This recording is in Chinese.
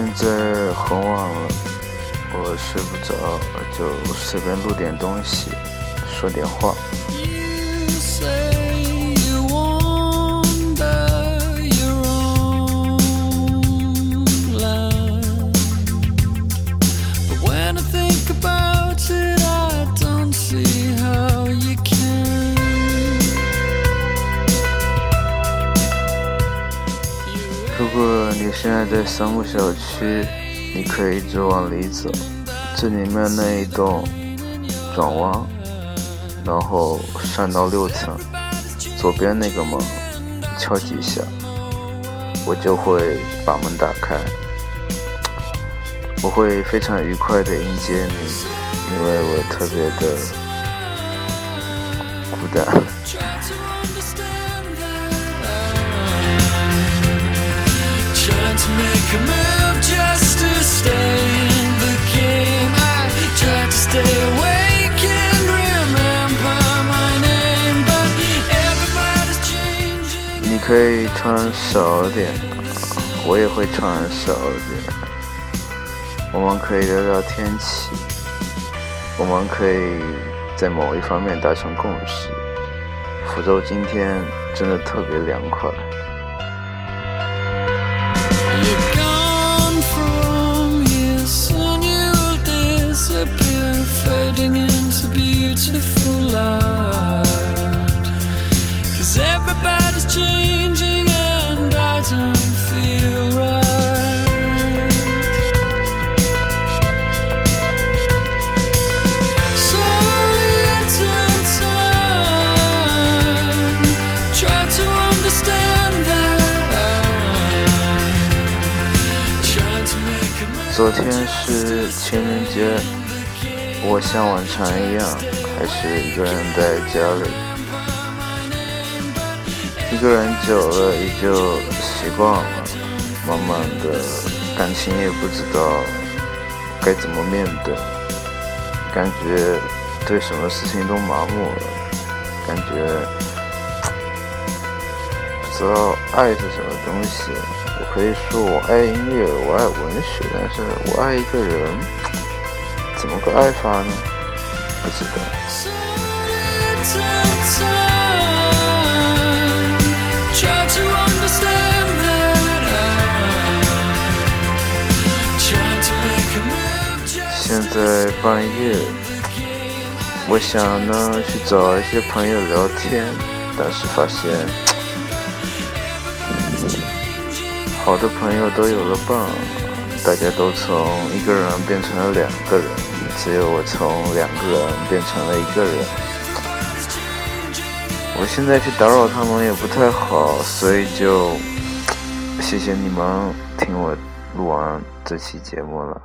现在很晚了，我睡不着，就随便录点东西，说点话。如果你现在在三木小区，你可以一直往里走，这里面那一栋转弯，然后上到六层，左边那个门敲几下，我就会把门打开，我会非常愉快的迎接你，因为我特别的孤单。你可以穿少点，我也会穿少点。我们可以聊聊天气，我们可以在某一方面达成共识。福州今天真的特别凉快。昨天是情人节， 我像往常一样，还是一个人在家里。一个人久了也就习惯了，慢慢的感情也不知道该怎么面对，感觉对什么事情都麻木了，感觉不知道爱是什么东西。我可以说我爱音乐，我爱文学，但是我爱一个人，怎么个爱法呢？不知道。现在半夜，我想呢去找一些朋友聊天，但是发现。好的朋友都有了伴，大家都从一个人变成了两个人，只有我从两个人变成了一个人。我现在去打扰他们也不太好，所以就谢谢你们听我录完这期节目了。